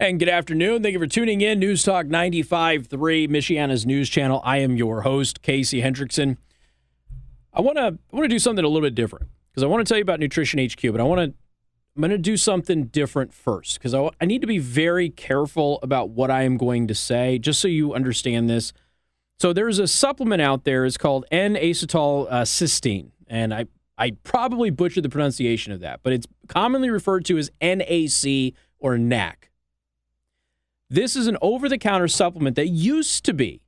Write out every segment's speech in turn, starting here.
And good afternoon. Thank you for tuning in. News Talk 95.3, Michiana's news channel. I am your host, Casey Hendrickson. I want to I want to do something a little bit different because I want to tell you about Nutrition HQ, but I want to I'm going to do something different first because I, I need to be very careful about what I am going to say, just so you understand this. So there's a supplement out there. It's called N-acetyl uh, cysteine, and I I probably butchered the pronunciation of that, but it's commonly referred to as NAC or NAC. This is an over the counter supplement that used to be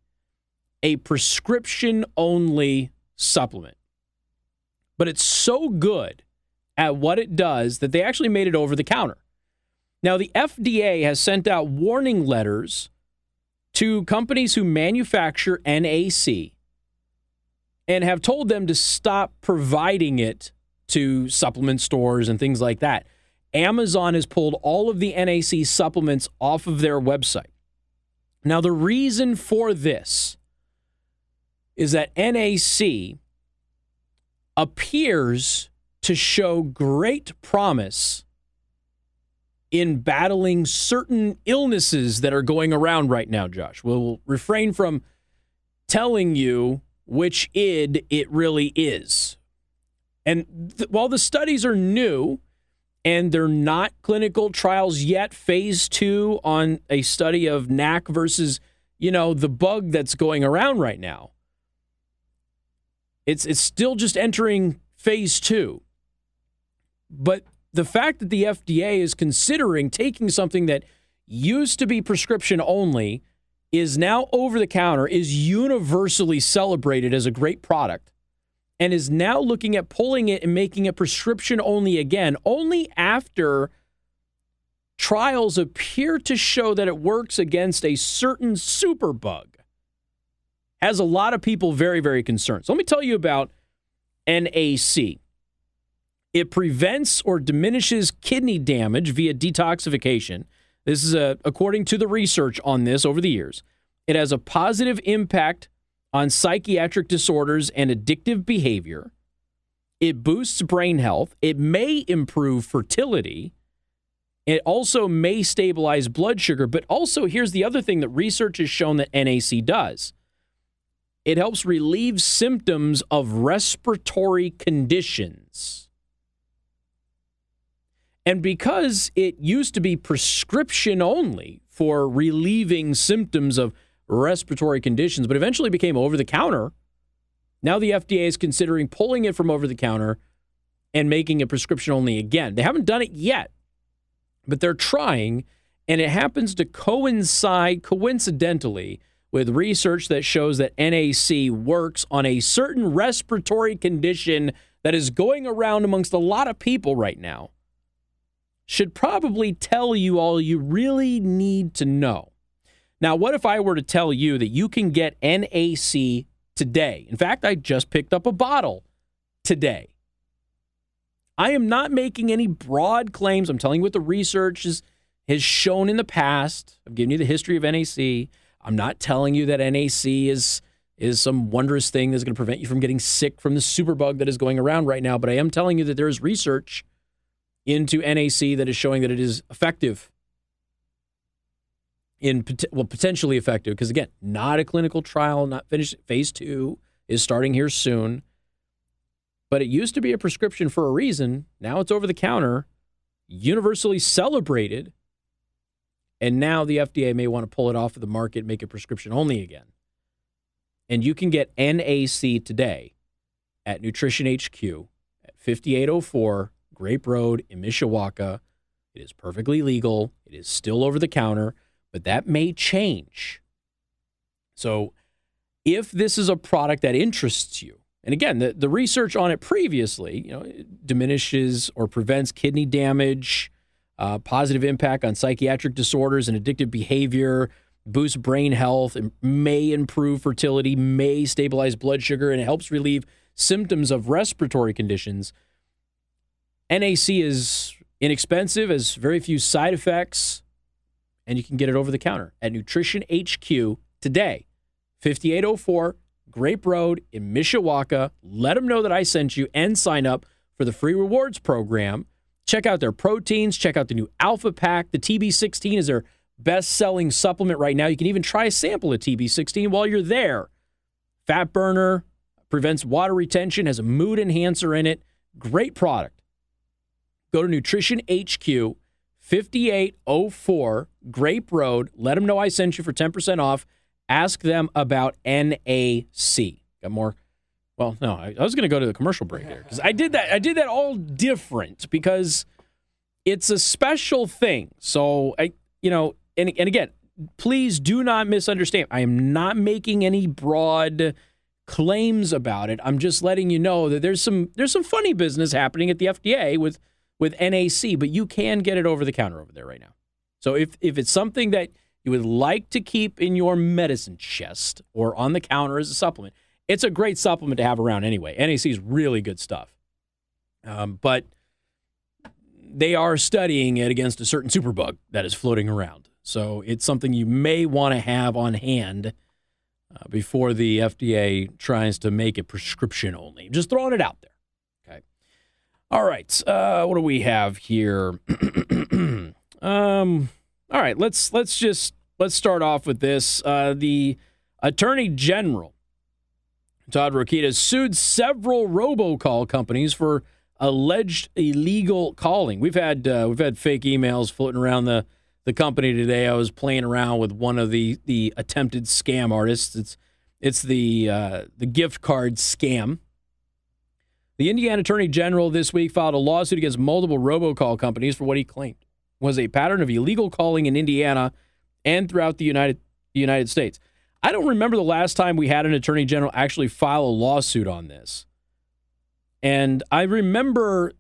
a prescription only supplement. But it's so good at what it does that they actually made it over the counter. Now, the FDA has sent out warning letters to companies who manufacture NAC and have told them to stop providing it to supplement stores and things like that. Amazon has pulled all of the NAC supplements off of their website. Now, the reason for this is that NAC appears to show great promise in battling certain illnesses that are going around right now, Josh. We'll refrain from telling you which id it really is. And th- while the studies are new, and they're not clinical trials yet. Phase two on a study of NAC versus, you know, the bug that's going around right now. It's it's still just entering phase two. But the fact that the FDA is considering taking something that used to be prescription only is now over the counter is universally celebrated as a great product and is now looking at pulling it and making it prescription only again, only after trials appear to show that it works against a certain superbug. Has a lot of people very, very concerned. So let me tell you about NAC. It prevents or diminishes kidney damage via detoxification. This is a, according to the research on this over the years. It has a positive impact on psychiatric disorders and addictive behavior. It boosts brain health. It may improve fertility. It also may stabilize blood sugar. But also, here's the other thing that research has shown that NAC does it helps relieve symptoms of respiratory conditions. And because it used to be prescription only for relieving symptoms of respiratory conditions, but eventually became over the counter. Now the FDA is considering pulling it from over the counter and making it prescription only again. They haven't done it yet, but they're trying, and it happens to coincide coincidentally with research that shows that NAC works on a certain respiratory condition that is going around amongst a lot of people right now. Should probably tell you all you really need to know. Now, what if I were to tell you that you can get NAC today? In fact, I just picked up a bottle today. I am not making any broad claims. I'm telling you what the research is, has shown in the past. I'm giving you the history of NAC. I'm not telling you that NAC is is some wondrous thing that's going to prevent you from getting sick from the superbug that is going around right now, but I am telling you that there is research into NAC that is showing that it is effective in well potentially effective because again, not a clinical trial, not finished. Phase two is starting here soon, but it used to be a prescription for a reason. Now it's over the counter, universally celebrated, and now the FDA may want to pull it off of the market, make it prescription only again. And you can get NAC today at Nutrition HQ at 5804 Grape Road in Mishawaka. It is perfectly legal. It is still over the counter but that may change. So, if this is a product that interests you, and again, the, the research on it previously, you know, diminishes or prevents kidney damage, uh, positive impact on psychiatric disorders and addictive behavior, boosts brain health, may improve fertility, may stabilize blood sugar, and it helps relieve symptoms of respiratory conditions. NAC is inexpensive, has very few side effects and you can get it over the counter at Nutrition HQ today. 5804 Grape Road in Mishawaka. Let them know that I sent you and sign up for the free rewards program. Check out their proteins, check out the new Alpha Pack. The TB16 is their best selling supplement right now. You can even try a sample of TB16 while you're there. Fat burner, prevents water retention, has a mood enhancer in it. Great product. Go to Nutrition HQ 5804 Grape Road. Let them know I sent you for 10% off. Ask them about NAC. Got more? Well, no, I, I was going to go to the commercial break here because I did that. I did that all different because it's a special thing. So I, you know, and and again, please do not misunderstand. I am not making any broad claims about it. I'm just letting you know that there's some there's some funny business happening at the FDA with with NAC, but you can get it over the counter over there right now. So if if it's something that you would like to keep in your medicine chest or on the counter as a supplement, it's a great supplement to have around anyway. NAC is really good stuff. Um, but they are studying it against a certain superbug that is floating around. So it's something you may want to have on hand uh, before the FDA tries to make it prescription only. Just throwing it out there. All right. Uh, what do we have here? um. All right. Let's let's just let's start off with this. Uh, the Attorney General Todd Rokita sued several robocall companies for alleged illegal calling. We've had uh, we've had fake emails floating around the the company today. I was playing around with one of the the attempted scam artists. It's it's the uh, the gift card scam. The Indiana Attorney General this week filed a lawsuit against multiple robocall companies for what he claimed was a pattern of illegal calling in Indiana and throughout the United the United States. I don't remember the last time we had an attorney general actually file a lawsuit on this. And I remember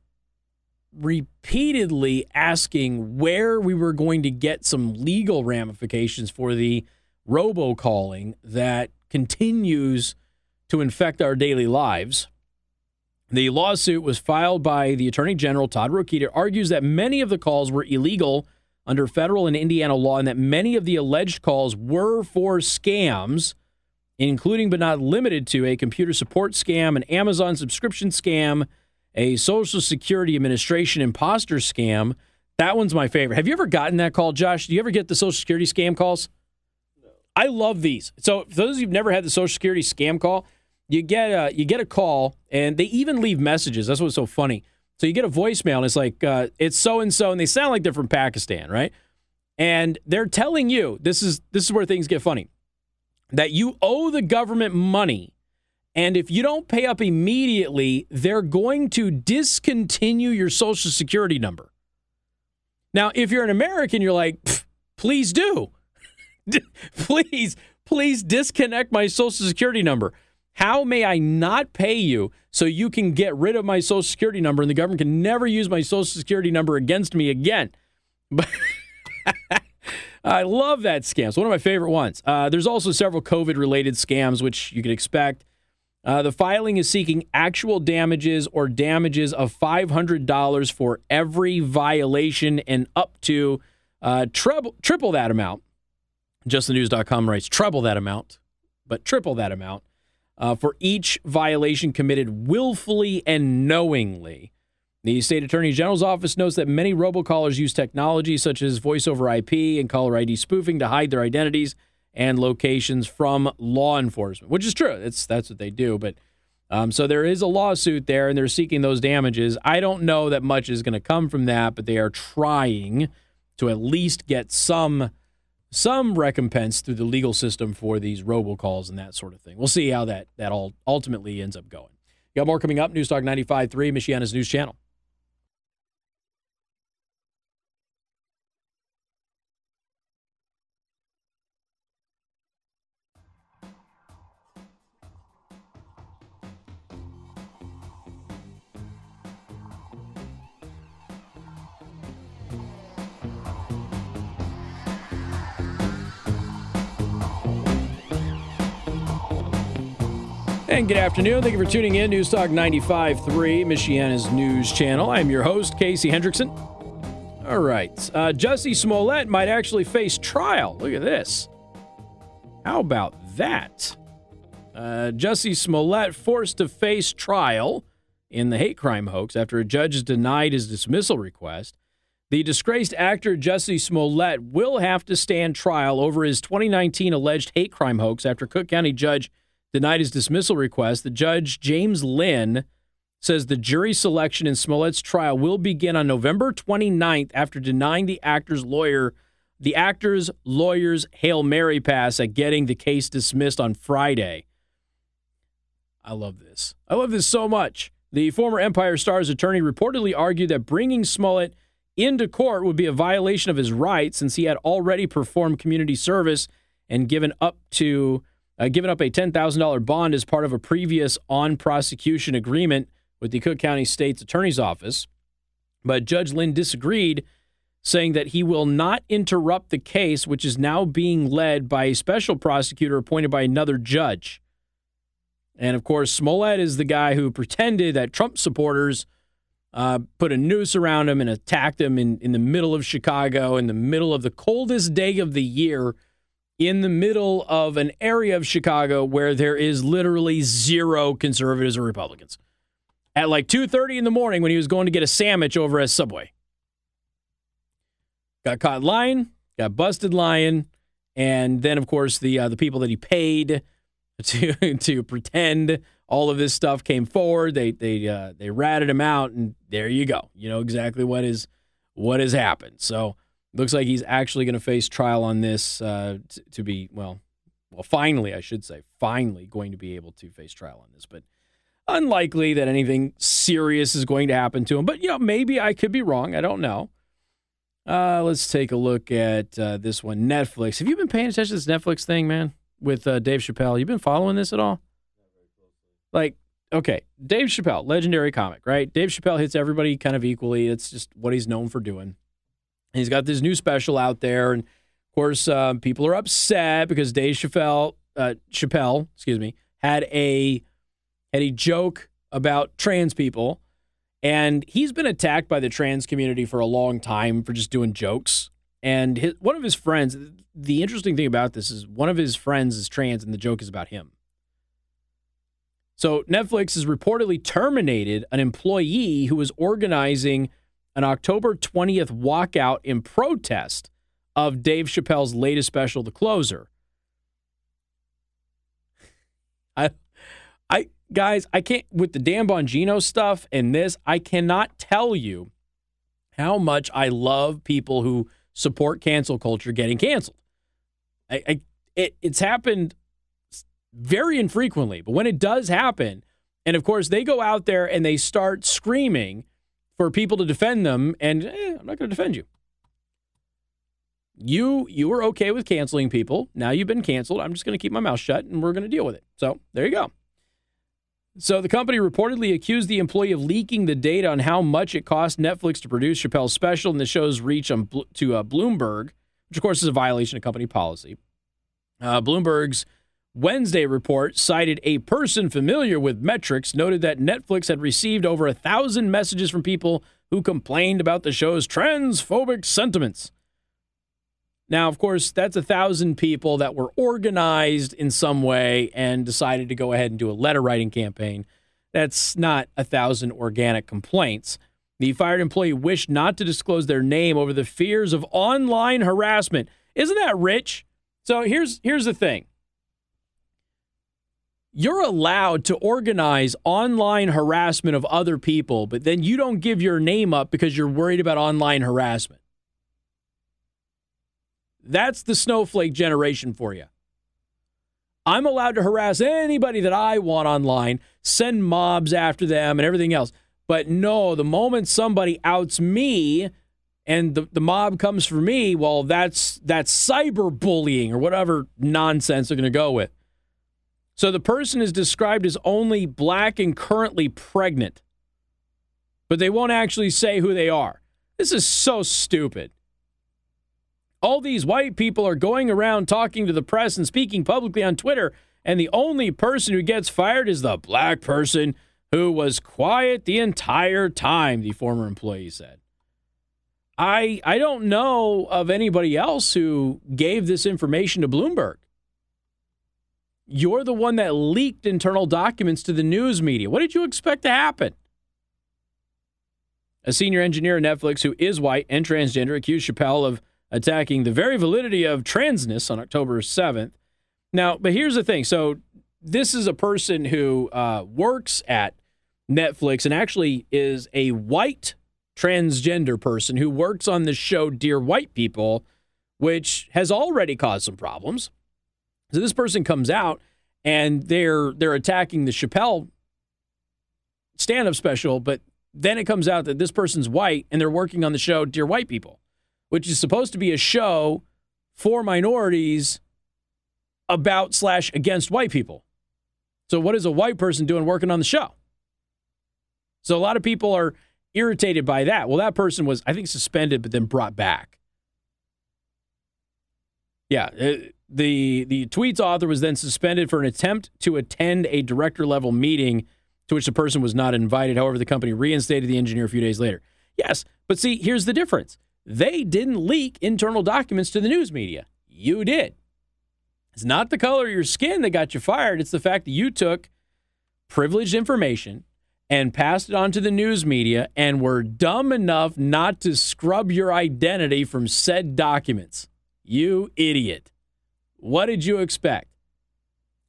repeatedly asking where we were going to get some legal ramifications for the robocalling that continues to infect our daily lives. The lawsuit was filed by the Attorney General Todd Rokita argues that many of the calls were illegal under federal and Indiana law and that many of the alleged calls were for scams including but not limited to a computer support scam, an Amazon subscription scam, a Social Security Administration imposter scam. That one's my favorite. Have you ever gotten that call, Josh? Do you ever get the Social Security scam calls? No. I love these. So, for those of you who've never had the Social Security scam call, you get a you get a call, and they even leave messages. That's what's so funny. So you get a voicemail, and it's like uh, it's so and so, and they sound like they're from Pakistan, right? And they're telling you this is this is where things get funny that you owe the government money. And if you don't pay up immediately, they're going to discontinue your Social Security number. Now, if you're an American, you're like, please do. please, please disconnect my Social Security number. How may I not pay you so you can get rid of my Social Security number and the government can never use my Social Security number against me again? But I love that scam. It's one of my favorite ones. Uh, there's also several COVID related scams, which you can expect. Uh, the filing is seeking actual damages or damages of $500 for every violation and up to uh, treble, triple that amount. JustTheNews.com writes treble that amount, but triple that amount uh, for each violation committed willfully and knowingly. The state attorney general's office notes that many robocallers use technology such as voice over IP and caller ID spoofing to hide their identities and locations from law enforcement, which is true. It's that's what they do. But um, so there is a lawsuit there, and they're seeking those damages. I don't know that much is going to come from that, but they are trying to at least get some some recompense through the legal system for these robocalls and that sort of thing. We'll see how that that all ultimately ends up going. got more coming up. News Talk 95.3, Michiana's news channel. And good afternoon. Thank you for tuning in. News Talk 95.3, Michiana's news channel. I'm your host, Casey Hendrickson. All right. Uh, Smollett might actually face trial. Look at this. How about that? Uh, Smollett forced to face trial in the hate crime hoax after a judge denied his dismissal request. The disgraced actor Jussie Smollett will have to stand trial over his 2019 alleged hate crime hoax after Cook County judge denied his dismissal request. The judge, James Linn, says the jury selection in Smollett's trial will begin on November 29th after denying the actor's lawyer the actor's lawyer's Hail Mary pass at getting the case dismissed on Friday. I love this. I love this so much. The former Empire Star's attorney reportedly argued that bringing Smollett into court would be a violation of his rights since he had already performed community service and given up to uh, given up a $10,000 bond as part of a previous on prosecution agreement with the Cook County State's Attorney's Office. But Judge Linn disagreed, saying that he will not interrupt the case, which is now being led by a special prosecutor appointed by another judge. And of course, Smollett is the guy who pretended that Trump supporters uh, put a noose around him and attacked him in, in the middle of Chicago, in the middle of the coldest day of the year, in the middle of an area of Chicago where there is literally zero conservatives or Republicans. At like 2:30 in the morning when he was going to get a sandwich over at Subway. Got caught lying, got busted lying, and then of course the uh, the people that he paid to to pretend all of this stuff came forward. They they uh, they ratted him out, and there you go. You know exactly what is what has happened. So looks like he's actually going to face trial on this uh, t- to be well, well, finally, I should say, finally going to be able to face trial on this, but unlikely that anything serious is going to happen to him. But you know, maybe I could be wrong. I don't know. Uh, let's take a look at uh, this one. Netflix. Have you been paying attention to this Netflix thing, man? With uh, Dave Chappelle, you've been following this at all? Like, okay, Dave Chappelle, legendary comic, right? Dave Chappelle hits everybody kind of equally. It's just what he's known for doing. He's got this new special out there, and of course, um, people are upset because Dave Chappelle, uh, Chappelle, excuse me, had a had a joke about trans people and he's been attacked by the trans community for a long time for just doing jokes. And his, one of his friends, the interesting thing about this is one of his friends is trans, and the joke is about him. So Netflix has reportedly terminated an employee who was organizing an October 20th walkout in protest of Dave Chappelle's latest special, The Closer. I I guys, I can't with the Dan Bongino stuff and this, I cannot tell you how much I love people who support cancel culture getting canceled. I, I it, it's happened very infrequently, but when it does happen, and of course they go out there and they start screaming for people to defend them, and eh, I'm not going to defend you. You you were okay with canceling people. Now you've been canceled. I'm just going to keep my mouth shut, and we're going to deal with it. So there you go. So the company reportedly accused the employee of leaking the data on how much it cost Netflix to produce Chappelle's special and the show's reach on, to uh, Bloomberg, which of course is a violation of company policy. Uh, Bloomberg's Wednesday report cited a person familiar with metrics noted that Netflix had received over a thousand messages from people who complained about the show's transphobic sentiments. Now, of course, that's a thousand people that were organized in some way and decided to go ahead and do a letter writing campaign. That's not a thousand organic complaints. The fired employee wished not to disclose their name over the fears of online harassment. Isn't that rich? So here's here's the thing. You're allowed to organize online harassment of other people, but then you don't give your name up because you're worried about online harassment. That's the snowflake generation for you. I'm allowed to harass anybody that I want online, send mobs after them and everything else. But no, the moment somebody outs me and the, the mob comes for me, well, that's that's cyberbullying or whatever nonsense they're to go with. So the person is described as only black and currently pregnant, but they won't actually say who they are. This is so stupid. All these white people are going around talking to the press and speaking publicly on Twitter, and the only person who gets fired is the black person who was quiet the entire time, the former employee said. I I don't know of anybody else who gave this information to Bloomberg. You're the one that leaked internal documents to the news media. What did you expect to happen? A senior engineer at Netflix who is white and transgender accused Chappelle of attacking the very validity of transness on October 7th. Now, but here's the thing. So, this is a person who uh, works at Netflix and actually is a white transgender person who works on the show Dear White People, which has already caused some problems. So this person comes out and they're they're attacking the Chappelle stand-up special, but then it comes out that this person's white and they're working on the show Dear White People, which is supposed to be a show for minorities about slash against white people. So what is a white person doing working on the show? So a lot of people are irritated by that. Well, that person was, I think, suspended but then brought back. Yeah, uh, the the tweet's author was then suspended for an attempt to attend a director level meeting to which the person was not invited. However, the company reinstated the engineer a few days later. Yes, but see, here's the difference. They didn't leak internal documents to the news media. You did. It's not the color of your skin that got you fired. It's the fact that you took privileged information and passed it on to the news media and were dumb enough not to scrub your identity from said documents. You idiot. What did you expect?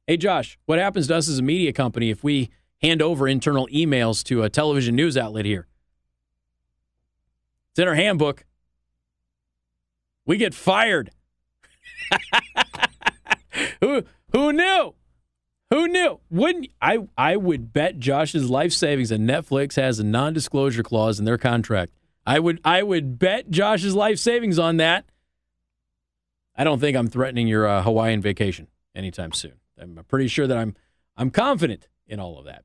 Hey, Josh, what happens to us as a media company if we hand over internal emails to a television news outlet here? It's in our handbook. We get fired. who who knew? Who knew? Wouldn't I? I would bet Josh's life savings that Netflix has a non-disclosure clause in their contract. I would. I would bet Josh's life savings on that. I don't think I'm threatening your uh, Hawaiian vacation anytime soon. I'm pretty sure that I'm. I'm confident in all of that.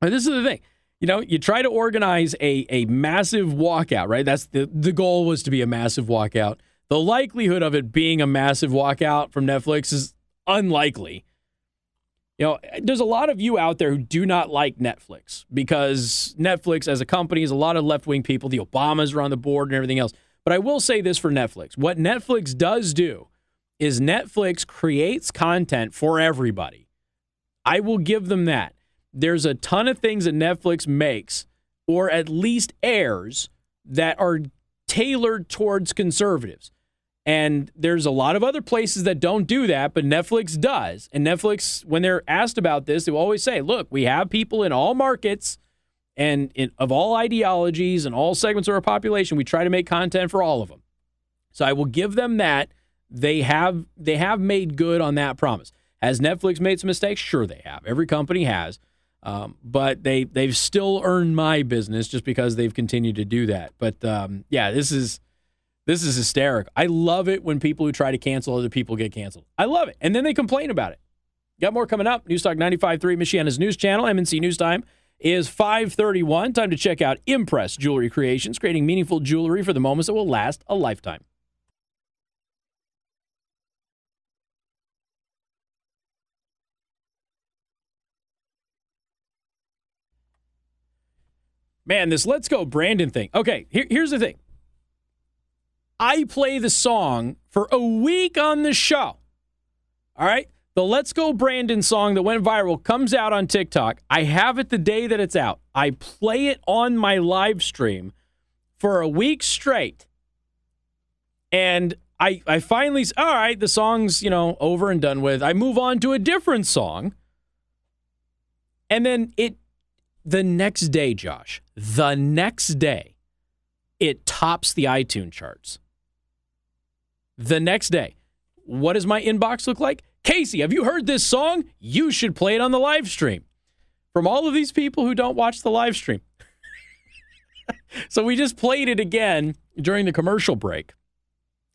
This is the thing. You know, you try to organize a a massive walkout, right? That's the the goal was to be a massive walkout. The likelihood of it being a massive walkout from Netflix is unlikely you know, there's a lot of you out there who do not like Netflix because Netflix as a company is a lot of left wing people. The Obamas are on the board and everything else. But I will say this for Netflix what Netflix does do is Netflix creates content for everybody. I will give them that. There's a ton of things that Netflix makes or at least airs that are tailored towards conservatives. And there's a lot of other places that don't do that, but Netflix does. And Netflix, when they're asked about this, they will always say, look, we have people in all markets and in, of all ideologies and all segments of our population. We try to make content for all of them. So I will give them that. They have they have made good on that promise. Has Netflix made some mistakes? Sure, they have. Every company has. Um, but they they've still earned my business just because they've continued to do that. But um, yeah, this is this is hysterical. I love it when people who try to cancel other people get canceled. I love it. And then they complain about it. Got more coming up. Newstalk 95.3, Michiana's news channel. MNC News Time is 531. Time to check out Impress Jewelry Creations, creating meaningful jewelry for the moments that will last a lifetime. Man, this Let's Go Brandon thing. Okay, here, here's the thing. I play the song for a week on the show. All right. The Let's Go Brandon song that went viral comes out on TikTok. I have it the day that it's out. I play it on my live stream for a week straight. And I, I finally, all right, the song's, you know, over and done with. I move on to a different song. And then it, the next day, Josh, the next day, it tops the iTunes charts the next day. What does my inbox look like? Casey, have you heard this song? You should play it on the live stream. From all of these people who don't watch the live stream. so we just played it again during the commercial break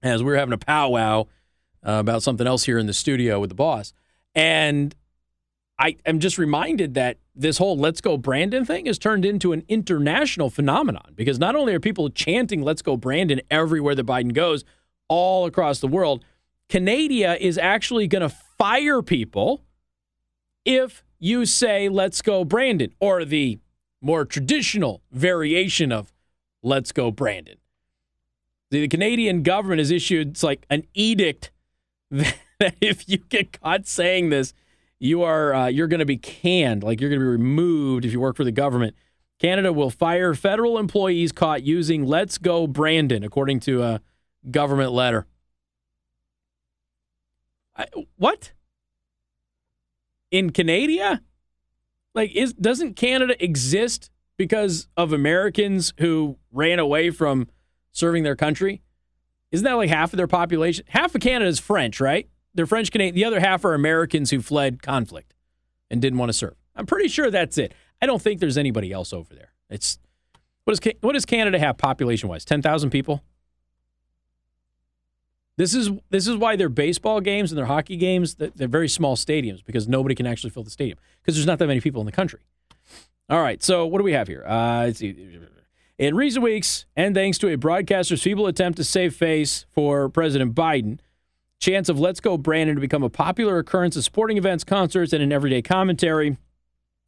as we were having a powwow uh, about something else here in the studio with the boss. And I am just reminded that this whole Let's Go Brandon thing has turned into an international phenomenon because not only are people chanting Let's Go Brandon everywhere that Biden goes, all across the world. Canada is actually going to fire people if you say, let's go, Brandon, or the more traditional variation of let's go, Brandon. The Canadian government has issued it's like an edict that if you get caught saying this, you are uh, you're going to be canned, like you're going to be removed if you work for the government. Canada will fire federal employees caught using Let's Go Brandon, according to a government letter. I, what? In Canada? Like, is doesn't Canada exist because of Americans who ran away from serving their country? Isn't that like half of their population? Half of Canada is French, right? They're French Canadian. The other half are Americans who fled conflict and didn't want to serve. I'm pretty sure that's it. I don't think there's anybody else over there. It's what does what does Canada have population wise? Ten thousand people. This is this is why their baseball games and their hockey games they're very small stadiums because nobody can actually fill the stadium because there's not that many people in the country. All right, so what do we have here? Uh. In recent weeks, and thanks to a broadcaster's feeble attempt to save face for President Biden, chance of Let's Go Brandon to become a popular occurrence at sporting events, concerts, and in everyday commentary.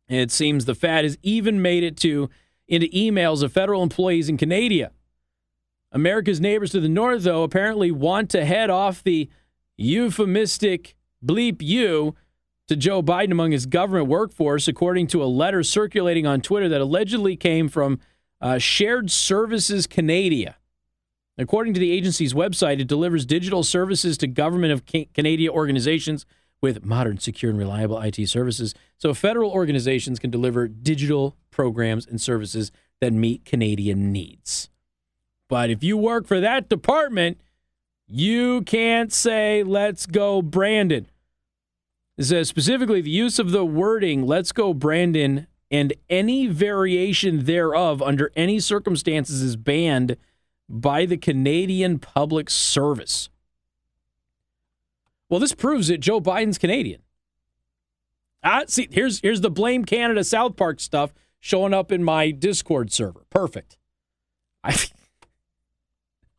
It seems the fad has even made it to into emails of federal employees in Canada. America's neighbors to the north, though, apparently want to head off the euphemistic bleep you to Joe Biden among his government workforce, according to a letter circulating on Twitter that allegedly came from uh, Shared Services Canada. According to the agency's website, it delivers digital services to government of Canada organizations with modern, secure, and reliable IT services. So federal organizations can deliver digital programs and services that meet Canadian needs. But if you work for that department, you can't say, let's go, Brandon. It says specifically the use of the wording, let's go, Brandon, and any variation thereof under any circumstances is banned by the Canadian Public Service. Well, this proves that Joe Biden's Canadian. Ah, see, here's here's the blame Canada South Park stuff showing up in my Discord server. Perfect. I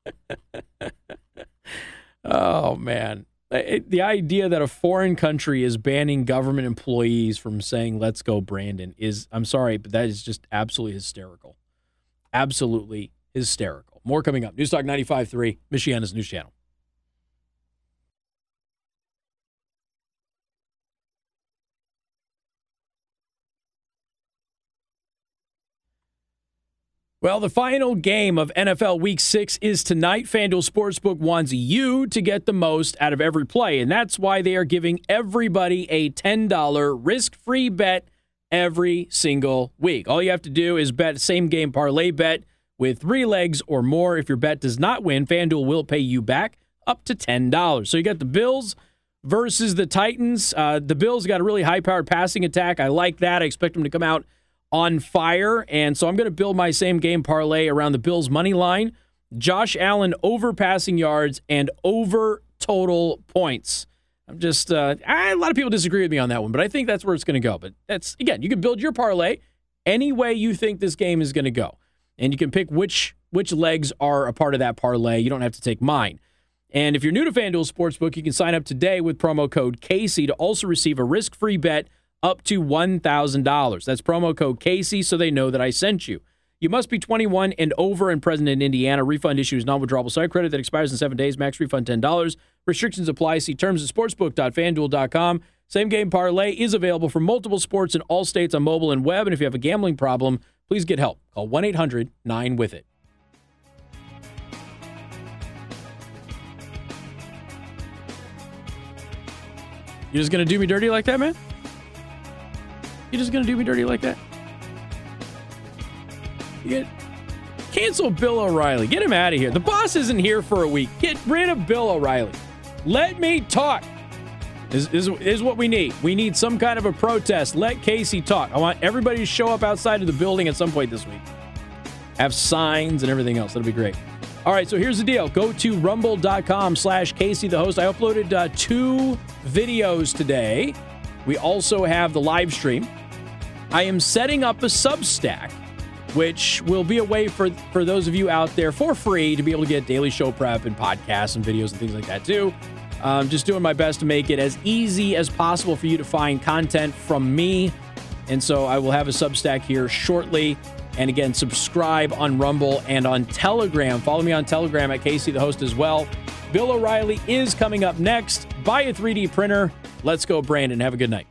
oh man, the idea that a foreign country is banning government employees from saying "Let's go, Brandon" is I'm sorry, but that is just absolutely hysterical. Absolutely hysterical. More coming up. Newstalk 95.3, Michiana's news channel. Well, the final game of NFL Week 6 is tonight. FanDuel Sportsbook wants you to get the most out of every play, and that's why they are giving everybody a $10 risk free bet every single week. All you have to do is bet same game parlay bet with three legs or more. If your bet does not win, FanDuel will pay you back up to $10. So you got the Bills versus the Titans. Uh, the Bills got a really high powered passing attack. I like that. I expect them to come out on fire. And so I'm going to build my same game parlay around the Bills' money line. Josh Allen over passing yards and over total points. I'm just, uh, I, a lot of people disagree with me on that one, but I think that's where it's going to go. But that's, again, you can build your parlay any way you think this game is going to go. And you can pick which which legs are a part of that parlay. You don't have to take mine. And if you're new to FanDuel Sportsbook, you can sign up today with promo code Casey to also receive a risk-free bet up to $1,000. That's promo code Casey so they know that I sent you. You must be 21 and over and present in Indiana. Refund issue is non-withdrawable site credit that expires in seven days. Max refund $10. Restrictions apply. See terms at sportsbook.fanduel.com. Same game parlay is available for multiple sports in all states on mobile and web. And if you have a gambling problem, please get help. Call 1-800-9-WITH-IT. You just gonna do me dirty like that, man? You just gonna do me dirty like that? Get cancel Bill O'Reilly. Get him out of here. The boss isn't here for a week. Get rid of Bill O'Reilly. Let me talk. Is, is, is what we need. We need some kind of a protest. Let Casey talk. I want everybody to show up outside of the building at some point this week. Have signs and everything else. That'll be great. All right, so here's the deal. Go to rumble.com slash Casey the host. I uploaded uh, two videos today. We also have the live stream. I am setting up a Substack, which will be a way for, for those of you out there for free to be able to get daily show prep and podcasts and videos and things like that too. Um, just doing my best to make it as easy as possible for you to find content from me. And so I will have a Substack here shortly. And again, subscribe on Rumble and on Telegram. Follow me on Telegram at Casey the host as well. Bill O'Reilly is coming up next. Buy a 3D printer. Let's go, Brandon. Have a good night.